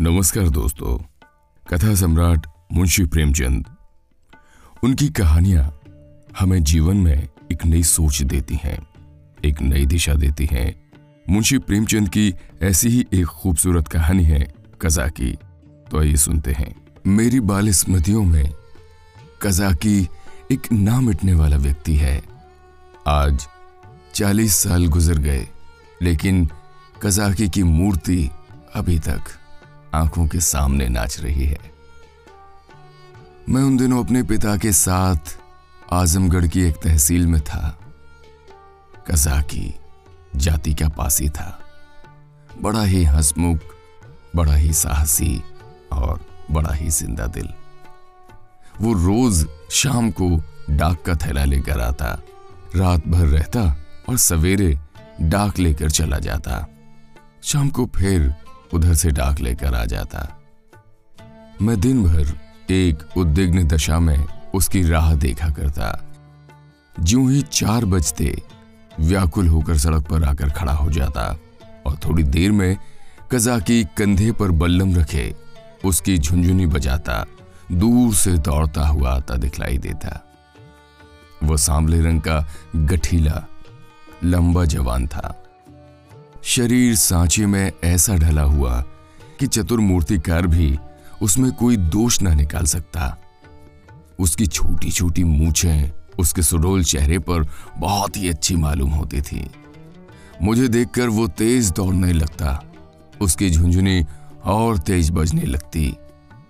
नमस्कार दोस्तों, कथा सम्राट मुंशी प्रेमचंद। उनकी कहानियाँ हमें जीवन में एक नई सोच देती हैं, एक नई दिशा देती हैं। मुंशी प्रेमचंद की ऐसी ही एक खूबसूरत कहानी है कजाकी। तो आइए सुनते हैं। मेरी बाल स्मृतियों में कजाकी एक ना मिटने वाला व्यक्ति है। आज चालीस साल गुजर गए, लेकिन कजाकी की मूर्ति अभी तक आँखों के सामने नाच रही है। मैं उन दिनों अपने पिता के साथ आजमगढ़ की एक तहसील में था। कजाकी जाति का पासी था। बड़ा ही हंसमुख, बड़ा ही साहसी और बड़ा ही ज़िंदा दिल। वो रोज शाम को डाक का थैला लेकर आता, रात भर रहता और सवेरे डाक लेकर चला जाता। शाम को फिर उधर से डाक लेकर आ जाता। मैं दिन भर एक उद्विग्न दशा में उसकी राह देखा करता। ज्यों ही चार बजते, व्याकुल होकर सड़क पर आकर खड़ा हो जाता और थोड़ी देर में कजा की कंधे पर बल्लम रखे उसकी झुंझुनी बजाता, दूर से दौड़ता हुआ आता दिखलाई देता। वो सांवले रंग का गठीला, लंबा जवान था। शरीर सांचे में ऐसा ढला हुआ कि चतुर मूर्तिकार भी उसमें कोई दोष ना निकाल सकता। उसकी छोटी छोटी मूछें उसके सुडोल चेहरे पर बहुत ही अच्छी मालूम होती थी। मुझे देखकर वो तेज दौड़ने लगता, उसकी झुंझुनी और तेज बजने लगती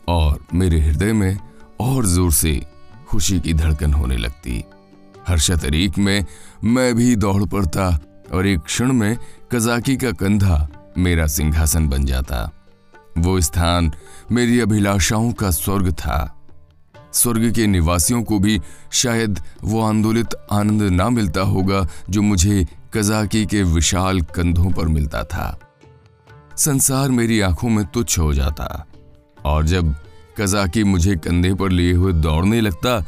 और मेरे हृदय में और ज़ोर से खुशी की धड़कन होने लगती। हर्षा तरीक में मैं भी दौड़ पड़ता और एक क्षण में कजाकी का कंधा मेरा सिंहासन बन जाता। वो स्थान मेरी अभिलाषाओं का स्वर्ग था। स्वर्ग के निवासियों को भी शायद वो आंदोलित आनंद ना मिलता होगा जो मुझे कजाकी के विशाल कंधों पर मिलता था। संसार मेरी आँखों में तुच्छ हो जाता। और जब कजाकी मुझे कंधे पर लिए हुए दौड़ने लगता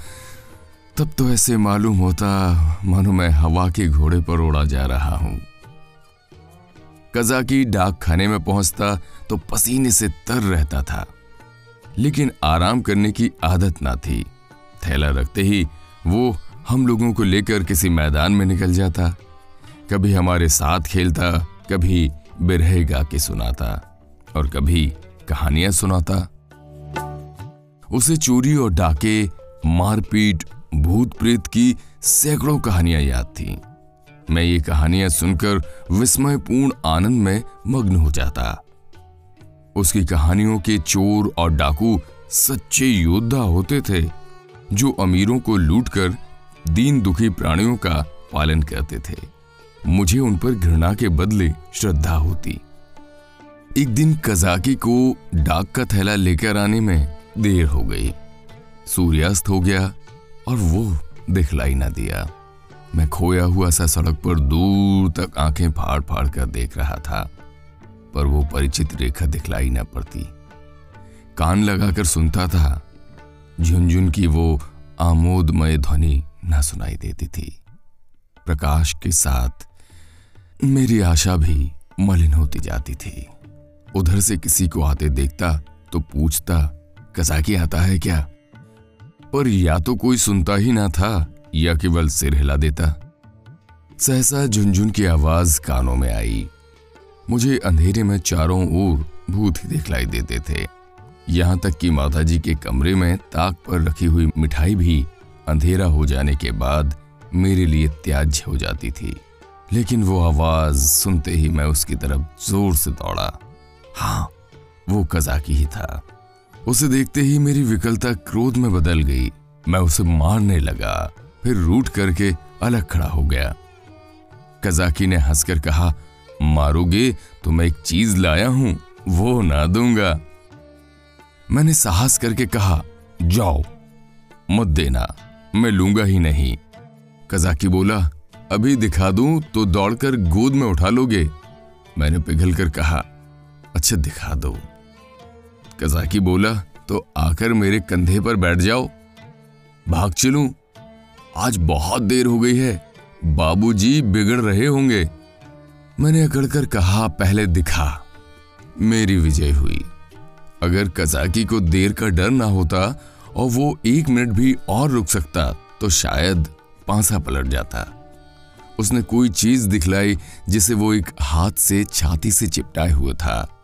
तब तो ऐसे मालूम होता, मानो मैं हवा के घोड़े पर उड़ा जा रहा हूँ। कजाकी डाक खाने में पहुँचता तो पसीने से तर रहता था, लेकिन आराम करने की आदत ना थी। थैला रखते ही वो हम लोगों को लेकर किसी मैदान में निकल जाता। कभी हमारे साथ खेलता, कभी बिरहे गा के सुनाता, और कभी कहानियाँ सुनाता। उसे चोरी और डाके, मारपीट भूत प्रेत की सैकड़ों कहानियाँ याद थीं। मैं ये कहानियाँ सुनकर विस्मयपूर्ण आनंद में मग्न हो जाता। उसकी कहानियों के चोर और डाकू सच्चे योद्धा होते थे, जो अमीरों को लूटकर दीन दुखी प्राणियों का पालन करते थे। मुझे उन पर घृणा के बदले श्रद्धा होती। एक दिन कजाकी को डाक का थैला लेकर आने में देर हो गई। सूर्यास्त हो गया और वो दिखलाई ना दिया। मैं खोया हुआ सा सड़क पर दूर तक आँखें फाड़ फाड़ कर देख रहा था, पर वो परिचित रेखा दिखलाई ना पड़ती। कान लगाकर सुनता था झुंझुन की वो आमोदमय ध्वनि ना सुनाई देती थी। प्रकाश के साथ मेरी आशा भी मलिन होती जाती थी। उधर से किसी को आते देखता तो पूछता कसाकी आता है क्या? पर या तो कोई सुनता ही ना था, या केवल सिर हिला देता। सहसा झुंझुन की आवाज़ कानों में आई। मुझे अंधेरे में चारों ओर भूत ही दिखलाई देते थे। यहाँ तक कि माताजी के कमरे में ताक पर रखी हुई मिठाई भी अंधेरा हो जाने के बाद मेरे लिए त्याज्य हो जाती थी। लेकिन वो आवाज़ सुनते ही मैं उसकी तरफ़ ज़ोर से दौड़ा। हाँ वो कजाकी ही था। उसे देखते ही मेरी विकलता क्रोध में बदल गई। मैं उसे मारने लगा, फिर रूट करके अलग खड़ा हो गया। कजाकी ने हंसकर कहा, मारोगे तो मैं एक चीज़ लाया हूँ, वो ना दूँगा। मैंने साहस करके कहा, जाओ, मत देना, मैं लूँगा ही नहीं। कजाकी बोला, अभी दिखा दूँ तो दौड़कर गोद में उठा लोगे। मैंने पिघल कर कहा अच्छा दिखा दो। कजाकी बोला तो आकर मेरे कंधे पर बैठ जाओ। भाग चलूँ। आज बहुत देर हो गई है। बाबूजी बिगड़ रहे होंगे। मैंने अकड़कर कहा, पहले दिखा। मेरी विजय हुई। अगर कजाकी को देर का डर ना होता और वो एक मिनट भी और रुक सकता तो शायद पांसा पलट जाता। उसने कोई चीज़ दिखलाई जिसे वो एक हाथ से छाती से चिपटाए हुए था।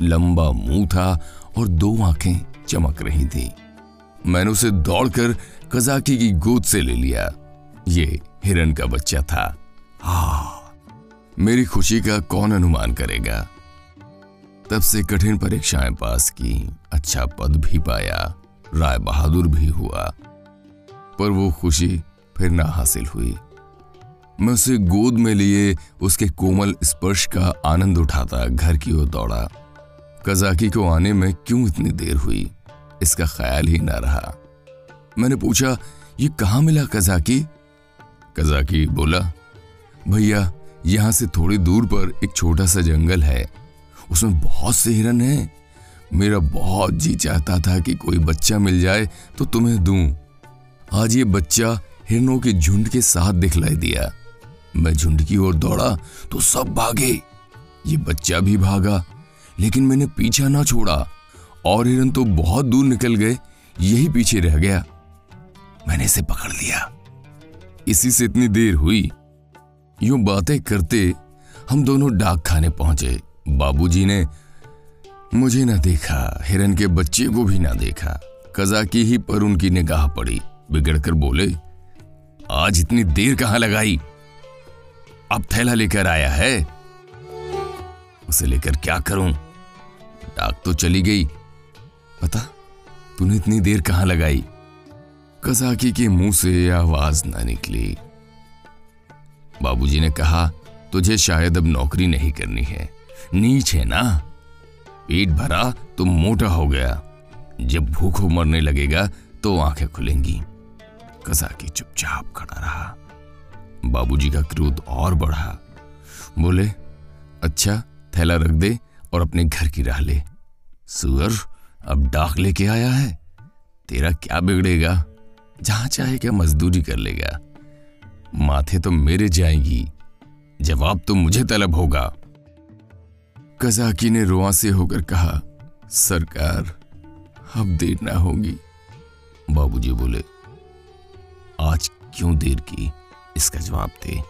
लंबा मुँह था और दो आँखें चमक रही थी। मैंने उसे दौड़कर कजाकी की गोद से ले लिया। ये हिरन का बच्चा था। हा, मेरी खुशी का कौन अनुमान करेगा? तब से कठिन परीक्षाएँ पास की अच्छा पद भी पाया, राय बहादुर भी हुआ। पर वो खुशी फिर ना हासिल हुई। मैं उसे गोद में लिए उसके कोमल स्पर्श का आनंद उठाता, घर की ओर दौड़ा। कजाकी को आने में क्यों इतनी देर हुई? इसका ख्याल ही ना रहा। मैंने पूछा, ये कहाँ मिला कजाकी? कजाकी बोला, भैया, यहाँ से थोड़ी दूर पर एक छोटा सा जंगल है। उसमें बहुत से हिरन हैं। मेरा बहुत जी चाहता था कि कोई बच्चा मिल जाए तो तुम्हें दूँ। आज ये बच्चा हिरनों के झुंड के साथ दिखलाई दिया। मैं झुंड की ओर दौड़ा तो सब भागे। ये बच्चा भी भागा। लेकिन मैंने पीछा ना छोड़ा और हिरन तो बहुत दूर निकल गए, यही पीछे रह गया। मैंने इसे पकड़ लिया। इसी से इतनी देर हुई। यूँ बातें करते हम दोनों डाक खाने पहुँचे। बाबूजी ने मुझे ना देखा, हिरन के बच्चे को भी ना देखा। कजाकी ही पर उनकी निगाह पड़ी। बिगड़कर बोले, आज इतनी देर कहाँ लगाई? अब थैला लेकर आया है? उसे लेकर क्या करूँ? डाक तो चली गई। पता, तूने इतनी देर कहाँ लगाई? कजाकी के मुँह से आवाज़ ना निकली। बाबूजी ने कहा, तुझे शायद अब नौकरी नहीं करनी है। नीच है ना? पेट भरा तो मोटा हो गया। जब भूख मरने लगेगा तो आँखें खुलेंगी। कजाकी चुपचाप खड़ा रहा। बाबूजी का क्रोध और बढ़ा। बोले अच्छा थैला रख दे और अपने घर की राह ले। सुअर, अब डाक लेके आया है। तेरा क्या बिगड़ेगा? जहाँ चाहे क्या मजदूरी कर लेगा। माथे तो मेरे जाएँगी। जवाब तो मुझे तलब होगा। कजाकी ने रुआ से होकर कहा, सरकार, अब देर ना होगी। बाबूजी बोले, आज क्यों देर की? इसका जवाब दे।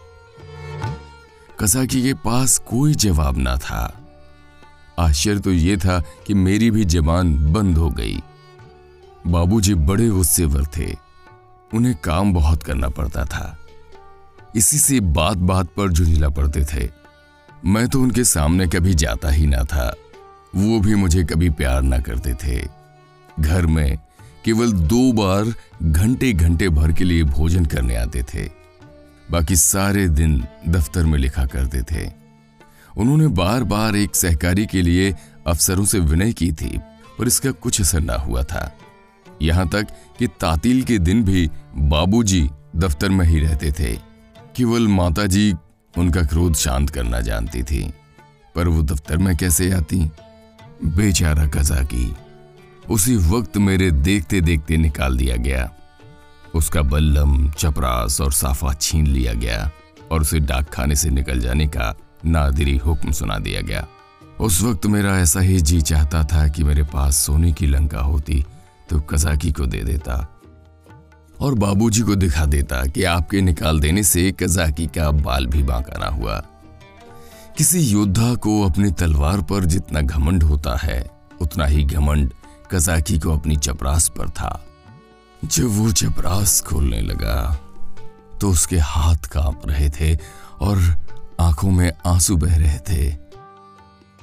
कसाकी के पास कोई जवाब ना था। आश्चर्य तो यह था कि मेरी भी जबान बंद हो गई। बाबूजी बड़े गुस्सेवर थे। उन्हें काम बहुत करना पड़ता था। इसी से बात बात पर झुंझला पड़ते थे। मैं तो उनके सामने कभी जाता ही ना था। वो भी मुझे कभी प्यार ना करते थे। घर में केवल दो बार घंटे घंटे भर के लिए भोजन करने आते थे। बाकी सारे दिन दफ्तर में लिखा करते थे। उन्होंने बार बार एक सहकारी के लिए अफसरों से विनय की थी, पर इसका कुछ असर ना हुआ था। यहाँ तक कि तातील के दिन भी बाबूजी दफ्तर में ही रहते थे। केवल माताजी उनका क्रोध शांत करना जानती थी, पर वो दफ्तर में कैसे आती? बेचारा कजा की उसी वक्त मेरे देखते देखते निकाल दिया गया। उसका बल्लम, चपरास और साफा छीन लिया गया और उसे डाक खाने से निकल जाने का नादिरी हुक्म सुना दिया गया। उस वक्त मेरा ऐसा ही जी चाहता था कि मेरे पास सोने की लंका होती तो कजाकी को दे देता और बाबूजी को दिखा देता कि आपके निकाल देने से कजाकी का बाल भी बांका ना हुआ। किसी योद्धा को अपनी तलवार पर जितना घमंड होता है, उतना ही घमंड कजाकी को अपनी चपरास पर था। जब वो चपरास खोलने लगा तो उसके हाथ काँप रहे थे और आँखों में आँसू बह रहे थे।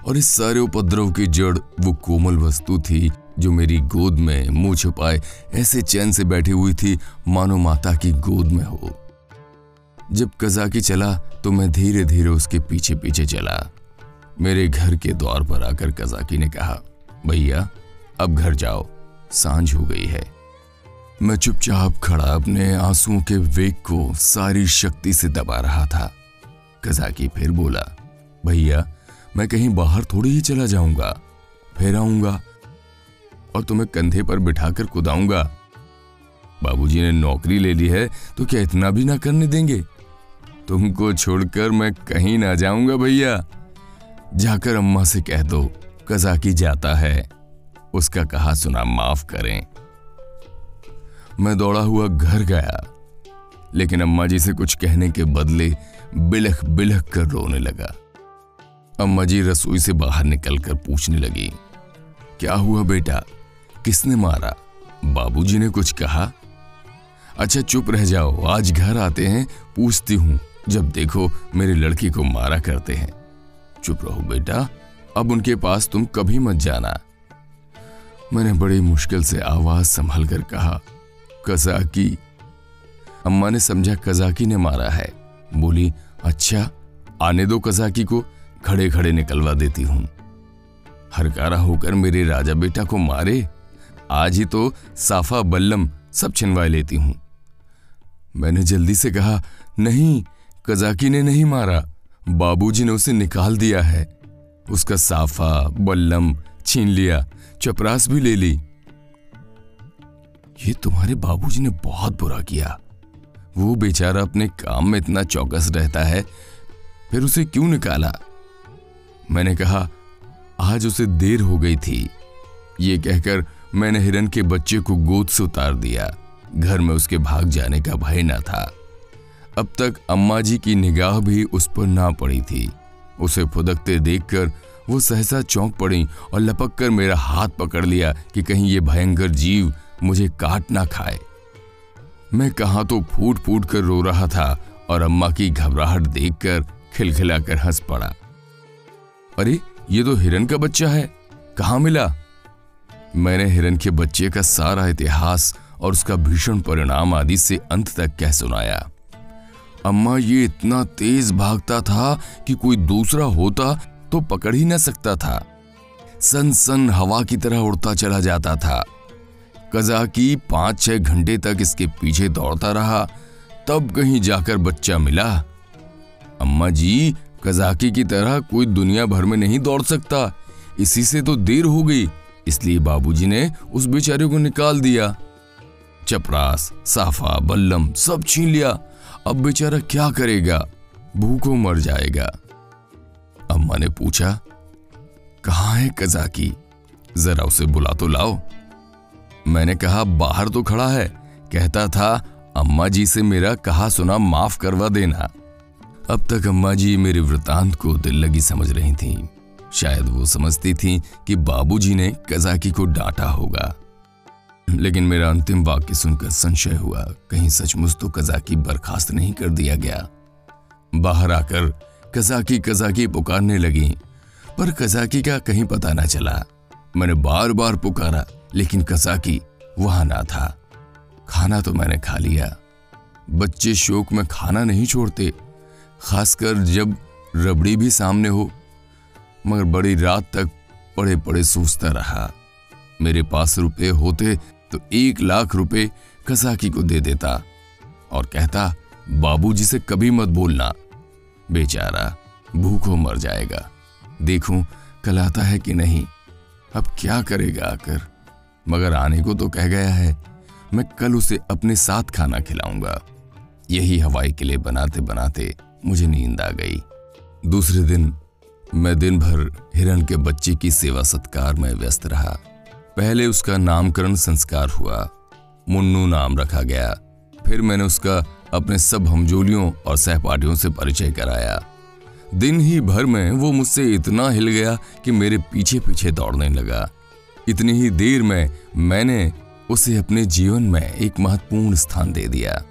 और इस सारे उपद्रव की जड़ वो कोमल वस्तु थी जो मेरी गोद में मुँह छुपाए, ऐसे चैन से बैठी हुई थी, मानो माता की गोद में हो। जब कजाकी चला तो मैं धीरे धीरे उसके पीछे पीछे चला। मेरे घर के द्वार पर आकर कजाकी ने कहा, भैया, अब घर जाओ। साँझ हो गई है। मैं चुपचाप खड़ा अपने आंसुओं के वेग को सारी शक्ति से दबा रहा था। कजाकी फिर बोला, भैया, मैं कहीं बाहर थोड़ी ही चला जाऊँगा। फिर आऊँगा और तुम्हें कंधे पर बिठाकर कुदाऊँगा। बाबूजी ने नौकरी ले ली है तो क्या इतना भी ना करने देंगे? तुमको छोड़कर मैं कहीं ना जाऊँगा, भैया। जाकर अम्मा से कह दो कजाकी जाता है। उसका कहा, सुना, माफ़ करें। मैं दौड़ा हुआ घर गया, लेकिन अम्मा जी से कुछ कहने के बदले बिलख बिलख कर रोने लगा। अम्मा जी रसोई से बाहर निकलकर पूछने लगी, क्या हुआ बेटा? किसने मारा? बाबूजी ने कुछ कहा? अच्छा चुप रह जाओ। आज घर आते हैं, पूछती हूँ। जब देखो मेरी लड़की को मारा करते हैं। चुप रहो बेटा, अब उनके पास तुम कभी मत जाना। मैंने बड़ी मुश्किल से आवाज़ संभल कर कहा, कजाकी? अम्मा ने समझा, कजाकी ने मारा है। बोली अच्छा आने दो कजाकी को खड़े खड़े निकलवा देती हूँ। हरकारा होकर मेरे राजा बेटा को मारे, आज ही तो साफा बल्लम सब छिनवा लेती हूँ। मैंने जल्दी से कहा, नहीं कजाकी ने नहीं मारा, बाबूजी ने उसे निकाल दिया है। उसका साफा बल्लम छीन लिया, चपरास भी ले ली। ये तुम्हारे बाबूजी ने बहुत बुरा किया। वो बेचारा अपने काम में इतना चौकस रहता है, फिर उसे क्यों निकाला? मैंने कहा, आज उसे देर हो गई थी। ये कहकर मैंने हिरन के बच्चे को गोद से उतार दिया। घर में उसके भाग जाने का भय न था। अब तक अम्मा जी की निगाह भी उस पर ना पड़ी थी। उसे फुदकते देखकर वो सहसा चौंक पड़ी और लपक कर मेरा हाथ पकड़ लिया कि कहीं ये भयंकर जीव मुझे काट ना खाए। मैं कहा तो फूट फूट कर रो रहा था और अम्मा की घबराहट देखकर खिलखिलाकर हंस पड़ा। अरे, ये तो हिरन का बच्चा है। कहाँ मिला? मैंने हिरन के बच्चे का सारा इतिहास और उसका भीषण परिणाम आदि से अंत तक कह सुनाया। अम्मा, ये इतना तेज भागता था कि कोई दूसरा होता तो पकड़ ही ना सकता था। सन सन हवा की तरह उड़ता चला जाता था। कजाकी पाँच छह घंटे तक इसके पीछे दौड़ता रहा, तब कहीं जाकर बच्चा मिला। अम्मा जी, कजाकी की तरह कोई दुनिया भर में नहीं दौड़ सकता। इसी से तो देर हो गई, इसलिए बाबूजी ने उस बेचारे को निकाल दिया। चपरास, साफा, बल्लम सब छीन लिया। अब बेचारा क्या करेगा? भूखों मर जाएगा। अम्मा ने पूछा, कहाँ है कजाकी? जरा उसे बुला तो लाओ। मैंने कहा, बाहर तो खड़ा है। कहता था, अम्मा जी से मेरा कहा सुना, माफ़ करवा देना। अब तक अम्मा जी मेरे वृतांत को दिल लगी समझ रही थीं। शायद वो समझती थीं कि बाबूजी ने कजाकी को डांटा होगा। लेकिन मेरा अंतिम वाक्य सुनकर संशय हुआ, कहीं सचमुच तो कजाकी बर्खास्त नहीं कर दिया गया। बाहर आकर कजाकी कजाकी पुकारने लगी, पर कजाकी का कहीं पता ना चला। मैंने बार बार पुकारा लेकिन कजाकी वहाँ ना था। खाना तो मैंने खा लिया। बच्चे शोक में खाना नहीं छोड़ते, खासकर जब रबड़ी भी सामने हो। मगर बड़ी रात तक पड़े पड़े सोचता रहा। मेरे पास रुपए होते तो एक लाख रुपए कसाकी को दे देता और कहता, बाबूजी से कभी मत बोलना। बेचारा भूखों मर जाएगा। देखूँ कल आता है कि नहीं। अब क्या करेगा आकर? मगर आने को तो कह गया है, मैं कल उसे अपने साथ खाना खिलाऊँगा। यही हवाई किले बनाते बनाते मुझे नींद आ गई। दूसरे दिन मैं दिन भर हिरण के बच्चे की सेवा सत्कार में व्यस्त रहा। पहले उसका नामकरण संस्कार हुआ, मुन्नू नाम रखा गया। फिर मैंने उसका अपने सब हमजोलियों और सहपाठियों से परिचय कराया। दिन ही भर में वो मुझसे इतना हिल गया कि मेरे पीछे पीछे दौड़ने लगा। इतनी ही देर में मैंने उसे अपने जीवन में एक महत्वपूर्ण स्थान दे दिया।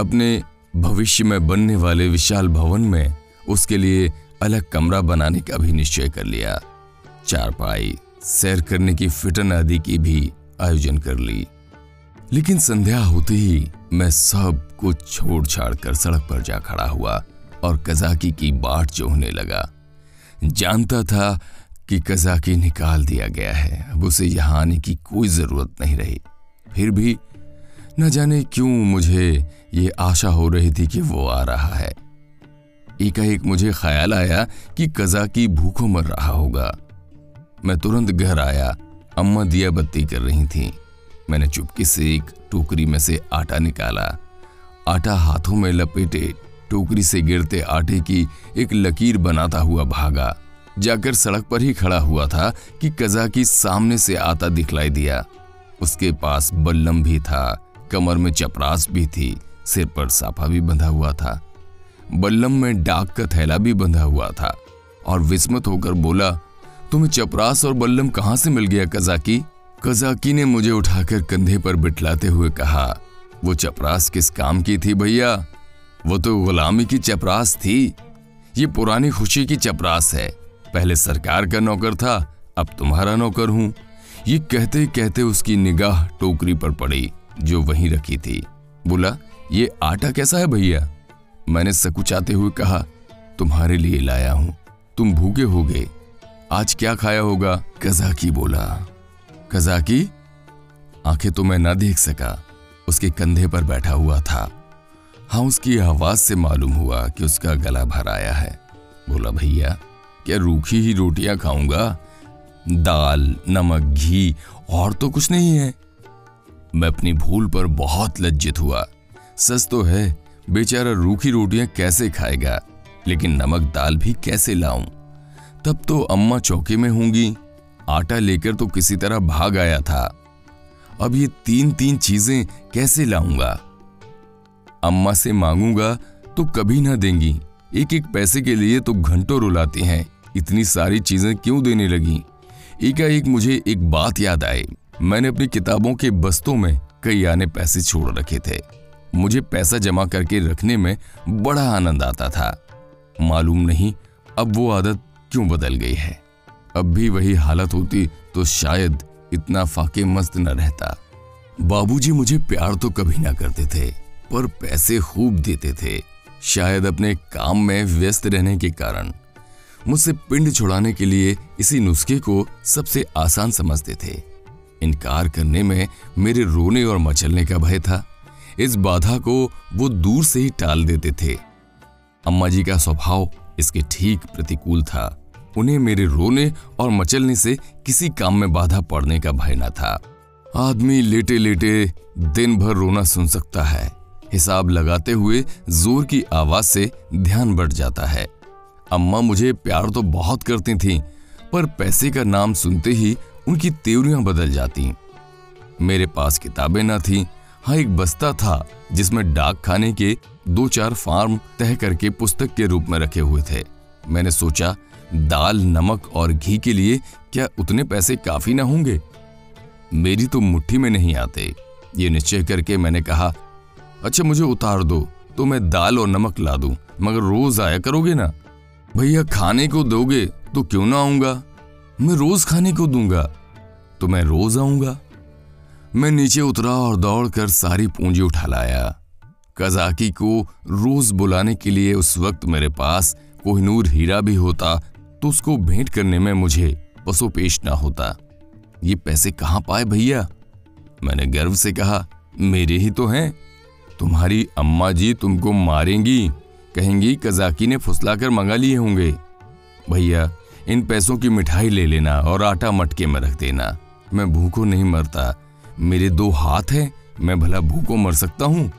अपने भविष्य में बनने वाले विशाल भवन में उसके लिए अलग कमरा बनाने का भी निश्चय कर लिया। चारपाई, सैर करने की फिटन आदि की भी आयोजन कर ली। लेकिन संध्या होते ही मैं सब कुछ छोड़ छाड़ कर सड़क पर जा खड़ा हुआ और कजाकी की बाट जोहने लगा। जानता था कि कजाकी निकाल दिया गया है। अब उसे यहाँ आने की कोई ज़रूरत नहीं रही। फिर भी न जाने क्यों मुझे ये आशा हो रही थी कि वो आ रहा है। एकाएक मुझे ख्याल आया कि कजाकी भूखों मर रहा होगा। मैं तुरंत घर आया। अम्मा दिया बत्ती कर रही थी। मैंने चुपके से एक टोकरी में से आटा निकाला। आटा हाथों में लपेटे टोकरी से गिरते आटे की एक लकीर बनाता हुआ भागा। जाकर सड़क पर ही खड़ा हुआ था कि कजाकी सामने से आता दिखलाई दिया। उसके पास बल्लम भी था, कमर में चपरास भी थी, सिर पर साफा भी बंधा हुआ था। बल्लम में डाक का थैला भी बंधा हुआ था और विस्मत होकर बोला, तुम्हें चपरास और बल्लम कहाँ से मिल गया कजाकी? कजाकी ने मुझे उठाकर कंधे पर बिठलाते हुए कहा, वो चपरास किस काम की थी भैया? वो तो गुलामी की चपरास थी। ये पुरानी खुशी की चपरास है। पहले सरकार का नौकर था, अब तुम्हारा नौकर हूँ। ये कहते कहते उसकी निगाह टोकरी पर पड़ी, जो वहीं रखी थी। बोला, ये आटा कैसा है भैया? मैंने सकुचाते हुए कहा, तुम्हारे लिए लाया हूँ। तुम भूखे हो गए। आज क्या खाया होगा? कजाकी बोला, कजाकी? आँखें तो मैं ना देख सका। उसके कंधे पर बैठा हुआ था। हाँ उसकी आवाज़ से मालूम हुआ कि उसका गला भर आया है। बोला, भैया क्या रूखी ही रोटियाँ खाऊँगा? दाल, नमक, घी, और तो कुछ नहीं है। मैं अपनी भूल पर बहुत लज्जित हुआ। सच तो है, बेचारा रूखी रोटियाँ कैसे खाएगा, लेकिन नमक, दाल भी कैसे लाऊं? तब तो अम्मा चौके में होंगी। आटा लेकर तो किसी तरह भाग आया था। अब ये तीन तीन चीज़ें कैसे लाऊँगा? अम्मा से मांगूँगा तो कभी ना देंगी। एक एक पैसे के लिए तो घंटों रुलाती हैं। इतनी सारी चीज़ें क्यों देने लगी? एकाएक मुझे एक बात याद आई। मैंने अपनी किताबों के बस्तों में कई आने पैसे छोड़ रखे थे। मुझे पैसा जमा करके रखने में बड़ा आनंद आता था। मालूम नहीं अब वो आदत क्यों बदल गई है। अब भी वही हालत होती तो शायद इतना फाके मस्त न रहता। बाबूजी मुझे प्यार तो कभी ना करते थे, पर पैसे खूब देते थे। शायद अपने काम में व्यस्त रहने के कारण। मुझसे पिंड छुड़ाने के लिए इसी नुस्खे को सबसे आसान समझते थे। इनकार करने में मेरे रोने और मचलने का भय था। इस बाधा को वो दूर से ही टाल देते थे। अम्मा जी का स्वभाव इसके ठीक प्रतिकूल था। उन्हें मेरे रोने और मचलने से किसी काम में बाधा पड़ने का भय न था। आदमी लेटे लेटे दिन भर रोना सुन सकता है। हिसाब लगाते हुए ज़ोर की आवाज़ से ध्यान बढ़ जाता है। अम्मा मुझे प्यार तो बहुत करती थीं, पर पैसे का नाम सुनते ही उनकी तेवरियाँ बदल जाती। मेरे पास किताबें न थीं, हाँ एक बस्ता था जिसमें डाक खाने के दो चार फार्म तय करके पुस्तक के रूप में रखे हुए थे। मैंने सोचा दाल नमक और घी के लिए क्या उतने पैसे काफ़ी ना होंगे? मेरी तो मुट्ठी में नहीं आते ये निश्चय करके मैंने कहा अच्छा मुझे उतार दो तो मैं दाल और नमक ला दूँ मगर रोज आया करोगे ना? भैया खाने को दोगे तो क्यों ना आऊँगा? मैं रोज खाने को दूँगा तो मैं रोज आऊँगा। मैं नीचे उतरा और दौड़कर सारी पूंजी उठा लाया। कजाकी को रोज बुलाने के लिए उस वक्त मेरे पास कोहिनूर हीरा भी होता तो उसको भेंट करने में मुझे पसो पेश ना होता। ये पैसे कहाँ पाए भैया? मैंने गर्व से कहा, मेरे ही तो हैं। तुम्हारी अम्मा जी तुमको मारेंगी। कहेंगी, कजाकी ने फुसलाकर मंगा लिए होंगे। भैया, इन पैसों की मिठाई ले लेना और आटा मटके में रख देना। मैं भूखों नहीं मरता। मेरे दो हाथ हैं, मैं भला भूखों मर सकता हूँ?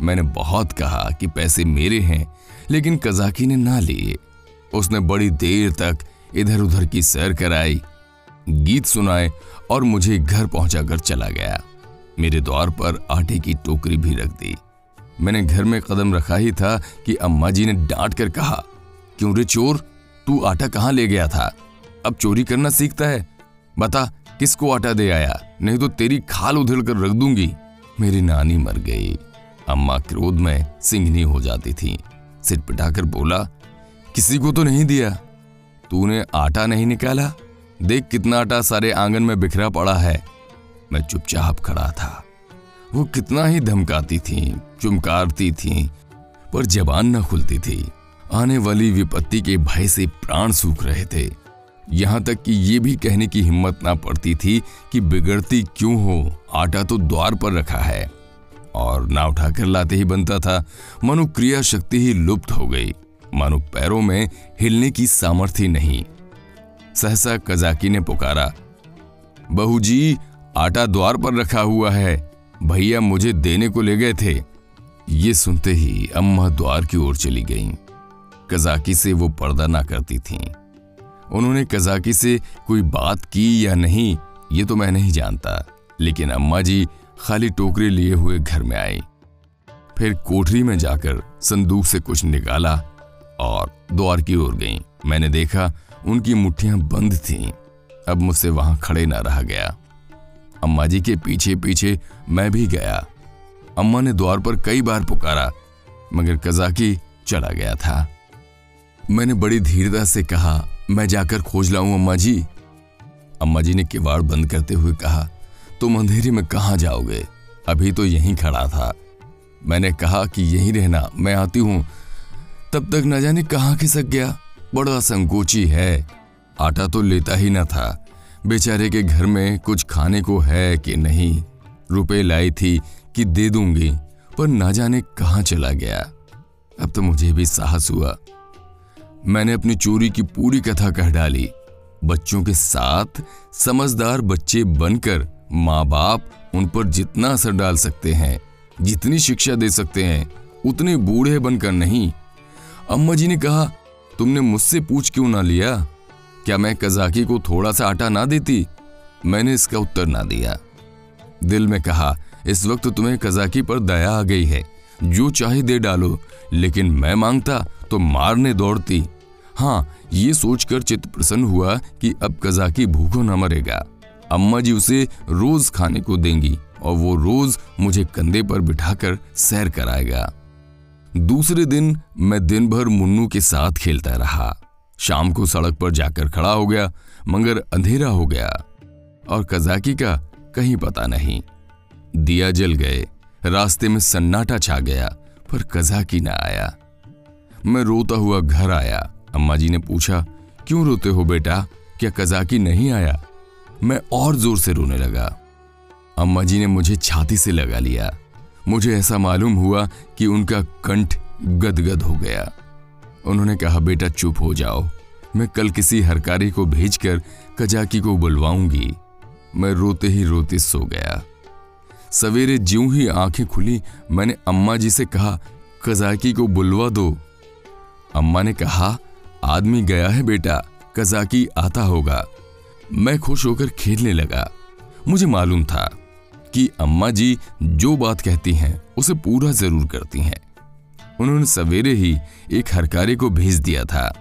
मैंने बहुत कहा कि पैसे मेरे हैं, लेकिन कजाकी ने ना लिए। उसने बड़ी देर तक इधर उधर की सैर कराई, गीत सुनाए और मुझे घर पहुंचाकर चला गया। मेरे द्वार पर आटे की टोकरी भी रख दी। मैंने घर में कदम रखा ही था कि अम्मा जी ने डांट कर कहा, क्यों रे चोर? तू आटा कहाँ ले गया था? अब चोरी करना सीखता है। बता, किसको आटा दे आया? नहीं तो तेरी खाल उधेड़ कर रख दूँगी। मेरी नानी मर गई। अम्मा क्रोध में सिंघनी हो जाती थी। सिर पिटाकर बोला, किसी को तो नहीं दिया। तूने आटा नहीं निकाला? देख कितना आटा सारे आँगन में बिखरा पड़ा है। मैं चुपचाप खड़ा था। वो कितना ही धमकाती थी, चुमकारती थी, पर जबान न खुलती थी। आने वाली विपत्ति के भय से प्राण सूख रहे थे। यहाँ तक कि ये भी कहने की हिम्मत ना पड़ती थी कि बिगड़ती क्यों हो, आटा तो द्वार पर रखा है। और ना उठाकर लाते ही बनता था मनु क्रिया शक्ति ही लुप्त हो गई। मानो पैरों में हिलने की सामर्थ्य नहीं। सहसा कजाकी ने पुकारा बहू जी आटा द्वार पर रखा हुआ है। भैया मुझे देने को ले गए थे। ये सुनते ही अम्मा द्वार की ओर चली गईं। कजाकी से वो पर्दा ना करती थीं। उन्होंने कजाकी से कोई बात की या नहीं, ये तो मैं नहीं जानता। लेकिन अम्मा जी खाली टोकरी लिए हुए घर में आई। फिर कोठरी में जाकर संदूक से कुछ निकाला और द्वार की ओर गई। मैंने देखा उनकी मुट्ठियाँ बंद थीं। अब मुझसे वहाँ खड़े ना रहा गया। अम्मा जी के पीछे पीछे मैं भी गया। अम्मा ने द्वार पर कई बार पुकारा, मगर कजाकी चला गया था। मैंने बड़ी धीरता से कहा, मैं जाकर खोज लाऊं अम्मा जी अम्मा जी ने किवाड़ बंद करते हुए कहा, तुम अंधेरे में कहा जाओगे? अभी तो यहीं खड़ा था। मैंने कहा कि, यहीं रहना, मैं आती हूँ। तब तक न जाने कहाँ खिसक गया? बड़ा संकोची है। आटा तो लेता ही न था। बेचारे के घर में कुछ खाने को है कि नहीं? रुपए लाई थी कि दे दूँगी, पर ना जाने कहाँ चला गया। अब तो मुझे भी साहस हुआ। मैंने अपनी चोरी की पूरी कथा कह डाली। बच्चों के साथ समझदार बच्चे बनकर माँ बाप उन पर जितना असर डाल सकते हैं, जितनी शिक्षा दे सकते हैं, उतने बूढ़े बनकर नहीं। अम्मा जी ने कहा, तुमने मुझसे पूछ क्यों ना लिया? क्या मैं कजाकी को थोड़ा सा आटा ना देती? मैंने इसका उत्तर ना दिया। दिल में कहा, इस वक्त तुम्हें कजाकी पर दया आ गई है। जो चाहे दे डालो, लेकिन मैं माँगता तो मारने दौड़ती। हाँ ये सोचकर चित्त प्रसन्न हुआ कि अब कजाकी भूखो न मरेगा। अम्मा जी उसे रोज खाने को देंगी और वो रोज मुझे कंधे पर बिठाकर सैर कराएगा। दूसरे दिन मैं दिन भर मुन्नू के साथ खेलता रहा। शाम को सड़क पर जाकर खड़ा हो गया, मगर अंधेरा हो गया। और कजाकी का कहीं पता नहीं। दिया जल गए, रास्ते में सन्नाटा छा गया, पर कजाकी ना आया। मैं रोता हुआ घर आया। अम्मा जी ने पूछा, क्यों रोते हो बेटा? क्या कजाकी नहीं आया? मैं और ज़ोर से रोने लगा। अम्मा जी ने मुझे छाती से लगा लिया। मुझे ऐसा मालूम हुआ कि उनका कंठ गदगद हो गया। उन्होंने कहा, बेटा, चुप हो जाओ। मैं कल किसी हरकारी को भेजकर कजाकी को बुलवाऊँगी। मैं रोते ही रोते सो गया। सवेरे ज्यों ही आँखें खुली, मैंने अम्मा जी से कहा, कजाकी को बुलवा दो। अम्मा ने कहा, आदमी गया है बेटा, कजाकी आता होगा। मैं खुश होकर खेलने लगा। मुझे मालूम था कि अम्मा जी जो बात कहती हैं, उसे पूरा ज़रूर करती हैं। उन्होंने सवेरे ही एक हरकारी को भेज दिया था।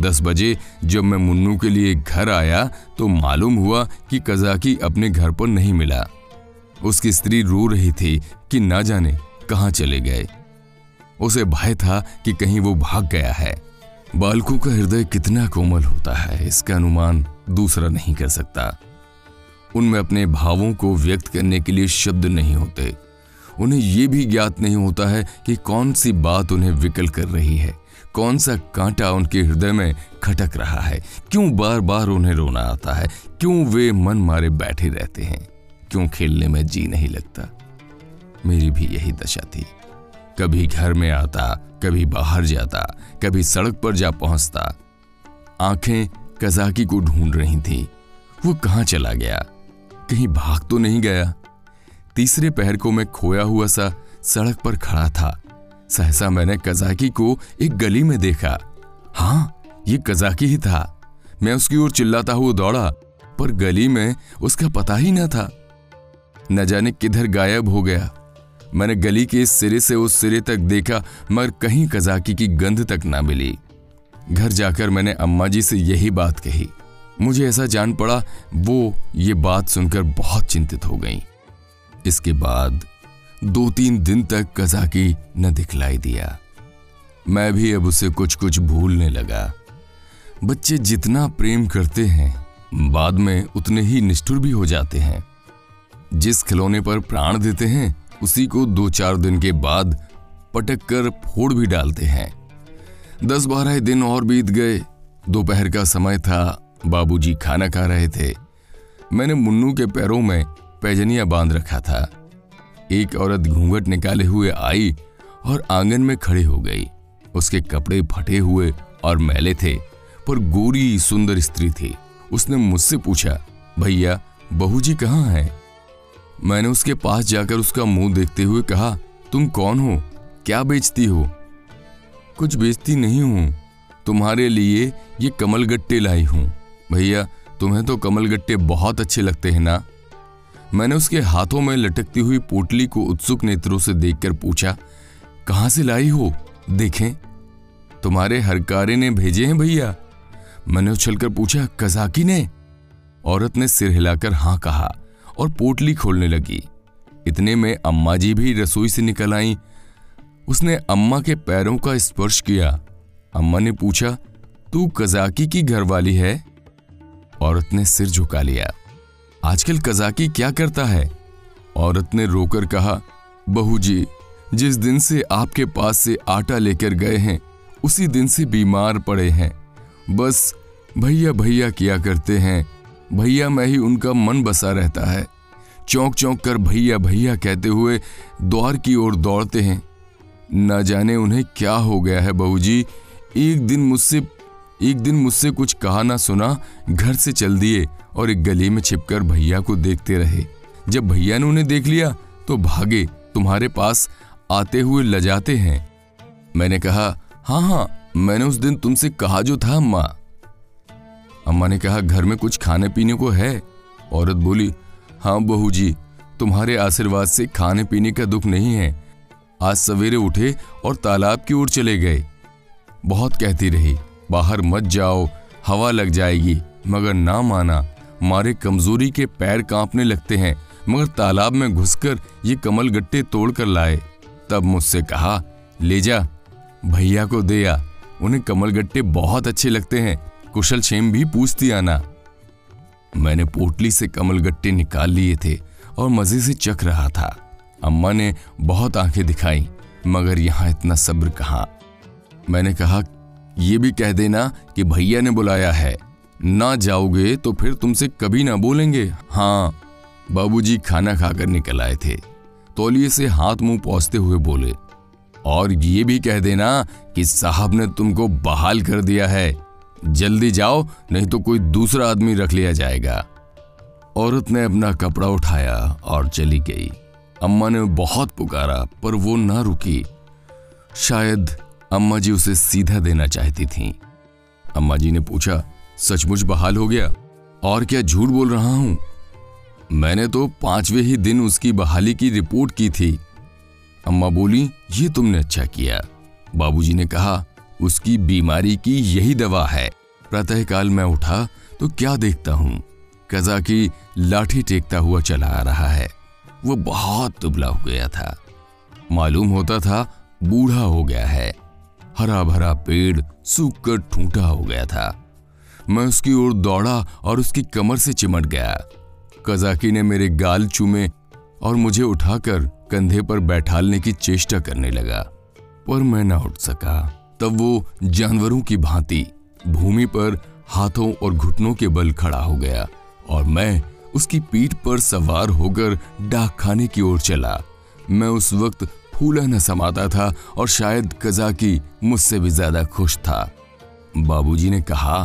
दस बजे जब मैं मुन्नू के लिए घर आया तो मालूम हुआ कि कजाकी अपने घर पर नहीं मिला। उसकी स्त्री रो रही थी कि ना जाने कहाँ चले गए। उसे भय था कि कहीं वो भाग गया है। बालकों का हृदय कितना कोमल होता है, इसका अनुमान दूसरा नहीं कर सकता। उनमें अपने भावों को व्यक्त करने के लिए शब्द नहीं होते। उन्हें यह भी ज्ञात नहीं होता है कि कौन सी बात उन्हें विकल कर रही है। कौन सा कांटा उनके हृदय में खटक रहा है? क्यों बार बार उन्हें रोना आता है? क्यों वे मन मारे बैठे रहते हैं? क्यों खेलने में जी नहीं लगता? मेरी भी यही दशा थी। कभी घर में आता, कभी बाहर जाता, कभी सड़क पर जा पहुँचता। आँखें कजाकी को ढूंढ रही थी। वो कहाँ चला गया? कहीं भाग तो नहीं गया? तीसरे पहर को मैं खोया हुआ सा सड़क पर खड़ा था। सहसा मैंने कजाकी को एक गली में देखा। हाँ ये कजाकी ही था। मैं उसकी ओर चिल्लाता हुआ दौड़ा, पर गली में उसका पता ही ना था। न जाने किधर गायब हो गया। मैंने गली के इस सिरे से उस सिरे तक देखा, मगर कहीं कजाकी की गंध तक ना मिली। घर जाकर मैंने अम्मा जी से यही बात कही। मुझे ऐसा जान पड़ा, वो ये बात सुनकर बहुत चिंतित हो गई। इसके बाद दो तीन दिन तक कजाकी न दिखलाई दिया। मैं भी अब उसे कुछ कुछ भूलने लगा। बच्चे जितना प्रेम करते हैं, बाद में उतने ही निष्ठुर भी हो जाते हैं। जिस खिलौने पर प्राण देते हैं, उसी को दो चार दिन के बाद पटक कर फोड़ भी डालते हैं। दस बारह दिन और बीत गए। दोपहर का समय था। बाबूजी खाना खा रहे थे। मैंने मुन्नू के पैरों में पैजनिया बाँध रखा था। एक औरत घूंघट निकाले हुए आई और आँगन में खड़े हो गई। उसके कपड़े फटे हुए और मैले थे, पर गोरी सुंदर स्त्री थी। उसने मुझसे पूछा, भैया, बहू जी कहाँ है? मैंने उसके पास जाकर उसका मुँह देखते हुए कहा, तुम कौन हो? क्या बेचती हो? कुछ बेचती नहीं हूँ। तुम्हारे लिए ये कमल गट्टे लाई हूँ। भैया, तुम्हें तो कमल गट्टे बहुत अच्छे लगते हैं ना? मैंने उसके हाथों में लटकती हुई पोटली को उत्सुक नेत्रों से देखकर पूछा, कहाँ से लाई हो? देखें। तुम्हारे हरकारे ने भेजे हैं भैया? मैंने उछलकर पूछा, कजाकी ने? औरत ने सिर हिलाकर हाँ कहा और पोटली खोलने लगी। इतने में अम्मा जी भी रसोई से निकल आई। उसने अम्मा के पैरों का स्पर्श किया। अम्मा ने पूछा, तू कजाकी की घरवाली है? औरत ने सिर झुका लिया। आजकल कजाकी क्या करता है? औरत ने रोकर कहा, बहू जी, जिस दिन से आपके पास से आटा लेकर गए हैं, उसी दिन से बीमार पड़े हैं। बस भैया भैया किया करते हैं। भैया में ही उनका मन बसा रहता है। चौंक चौंक कर भैया भैया कहते हुए द्वार की ओर दौड़ते हैं। न जाने उन्हें क्या हो गया है, बहू जी। एक दिन मुझसे, एक दिन मुझसे कुछ कहा ना सुना, घर से चल दिए। और एक गली में छिपकर भैया को देखते रहे। जब भैया ने उन्हें देख लिया तो भागे तुम्हारे पास आते हुए लजाते हैं। मैंने कहा हाँ हाँ मैंने उस दिन तुमसे कहा जो था, अम्मा। अम्मा ने कहा, घर में कुछ खाने पीने को है? औरत बोली हाँ बहू जी तुम्हारे आशीर्वाद से खाने पीने का दुख नहीं है। आज सवेरे उठे और तालाब की ओर चले गए। बहुत कहती रही, बाहर मत जाओ, हवा लग जाएगी, मगर ना माना मारे कमज़ोरी के पैर कांपने लगते हैं, मगर तालाब में घुसकर ये कमल गट्टे तोड़ कर लाए। तब मुझसे कहा, ले जा, भैया को दे आ, उन्हें कमल गट्टे बहुत अच्छे लगते हैं, कुशल क्षेम भी पूछती आना। मैंने पोटली से कमल गट्टे निकाल लिए थे और मज़े से चख रहा था। अम्मा ने बहुत आँखें दिखाई, मगर यहाँ इतना सब्र कहा? मैंने कहा यह भी कह देना कि भैया ने बुलाया है। ना जाओगे तो फिर तुमसे कभी ना बोलेंगे। हाँ बाबूजी खाना खाकर निकल आए थे। तौलिए से हाथ मुँह पहुँचते हुए बोले, और ये भी कह देना कि साहब ने तुमको बहाल कर दिया है। जल्दी जाओ, नहीं तो कोई दूसरा आदमी रख लिया जाएगा। औरत ने अपना कपड़ा उठाया और चली गई। अम्मा ने बहुत पुकारा, पर वो ना रुकी। शायद अम्मा जी उसे सीधा देना चाहती थीं। अम्मा जी ने पूछा सचमुच बहाल हो गया। और क्या झूठ बोल रहा हूँ? मैंने तो पांचवे ही दिन उसकी बहाली की रिपोर्ट की थी। अम्मा बोली, ये तुमने अच्छा किया। बाबूजी ने कहा, उसकी बीमारी की यही दवा है। प्रातःकाल मैं उठा तो क्या देखता हूँ? कजा की लाठी टेकता हुआ चला आ रहा है। वो बहुत दुबला हो गया था। मालूम होता था बूढ़ा हो गया है। हरा भरा पेड़ सूख कर ठूंठा हो गया था। मैं उसकी ओर दौड़ा और उसकी कमर से चिमट गया। कजाकी ने मेरे गाल चूमे और मुझे उठाकर कंधे पर बैठालने की चेष्टा करने लगा, पर मैं न उठ सका। तब वो जानवरों की भांति भूमि पर हाथों और घुटनों के बल खड़ा हो गया और मैं उसकी पीठ पर सवार होकर डाक खाने की ओर चला। मैं उस वक्त फूला न समाता था और शायद कजाकी मुझसे भी ज़्यादा खुश था। बाबूजी ने कहा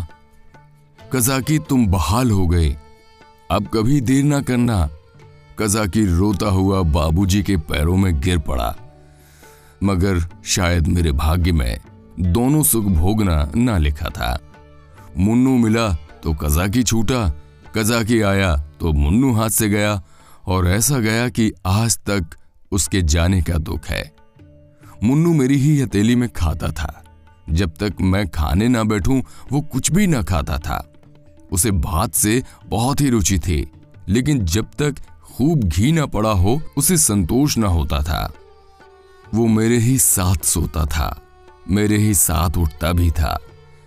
कजाकी तुम बहाल हो गए। अब कभी देर ना करना। कजाकी रोता हुआ बाबूजी के पैरों में गिर पड़ा। मगर शायद मेरे भाग्य में दोनों सुख भोगना ना लिखा था। मुन्नू मिला तो कजाकी छूटा। कजाकी आया तो मुन्नू हाथ से गया और ऐसा गया कि आज तक उसके जाने का दुख है। मुन्नू मेरी ही हथेली में खाता था। जब तक मैं खाने ना बैठूं, वो कुछ भी ना खाता था। उसे भात से बहुत ही रुचि थी, लेकिन जब तक खूब घी ना पड़ा हो, उसे संतोष ना होता था। वो मेरे ही साथ सोता था, मेरे ही साथ उठता भी था।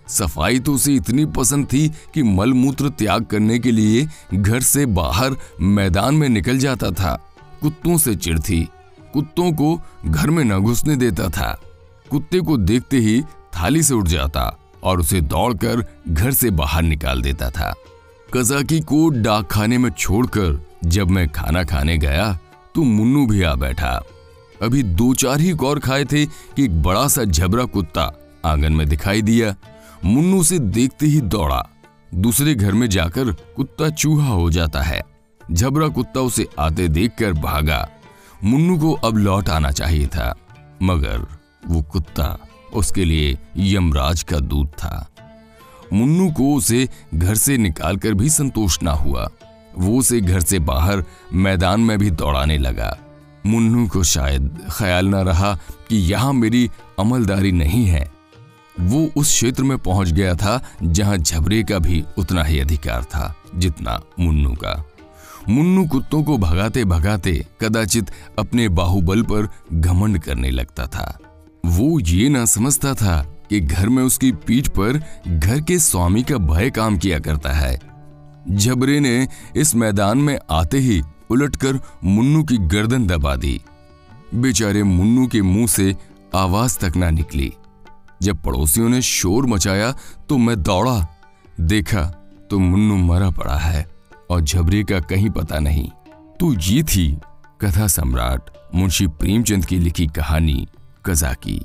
सफ़ाई तो उसे इतनी पसंद थी कि मलमूत्र त्याग करने के लिए घर से बाहर मैदान में निकल जाता था। कुत्तों से चिड़ थी कुत्तों को घर में न घुसने देता था। कुत्ते को देखते ही थाली से उठ जाता और उसे दौड़कर घर से बाहर निकाल देता था। कजाकी को डाक खाने में छोड़कर जब मैं खाना खाने गया तो मुन्नू भी आ बैठा। अभी दो चार ही गौर खाए थे कि एक बड़ा सा झबरा कुत्ता आँगन में दिखाई दिया। मुन्नू से देखते ही दौड़ा। दूसरे घर में जाकर कुत्ता चूहा हो जाता है। झबरा कुत्ता उसे आते देखकर भागा। मुन्नू को अब लौट आना चाहिए था, मगर वो कुत्ता उसके लिए यमराज का दूत था। मुन्नू को उसे घर से निकालकर भी संतोष ना हुआ। वो उसे घर से बाहर मैदान में भी दौड़ाने लगा। मुन्नू को शायद ख्याल ना रहा कि यहाँ मेरी अमलदारी नहीं है। वो उस क्षेत्र में पहुँच गया था जहाँ झबरे का भी उतना ही अधिकार था, जितना मुन्नू का। मुन्नू कुत्तों को भगाते भगाते कदाचित अपने बाहुबल पर घमंड करने लगता था। वो ये ना समझता था कि घर में उसकी पीठ पर घर के स्वामी का भय काम किया करता है। झबरे ने इस मैदान में आते ही उलटकर मुन्नू की गर्दन दबा दी। बेचारे मुन्नू के मुँह से आवाज़ तक ना निकली। जब पड़ोसियों ने शोर मचाया तो मैं दौड़ा। देखा तो मुन्नू मरा पड़ा है और झबरे का कहीं पता नहीं। तो ये थी कथा सम्राट मुंशी प्रेमचंद की लिखी कहानी। कजा की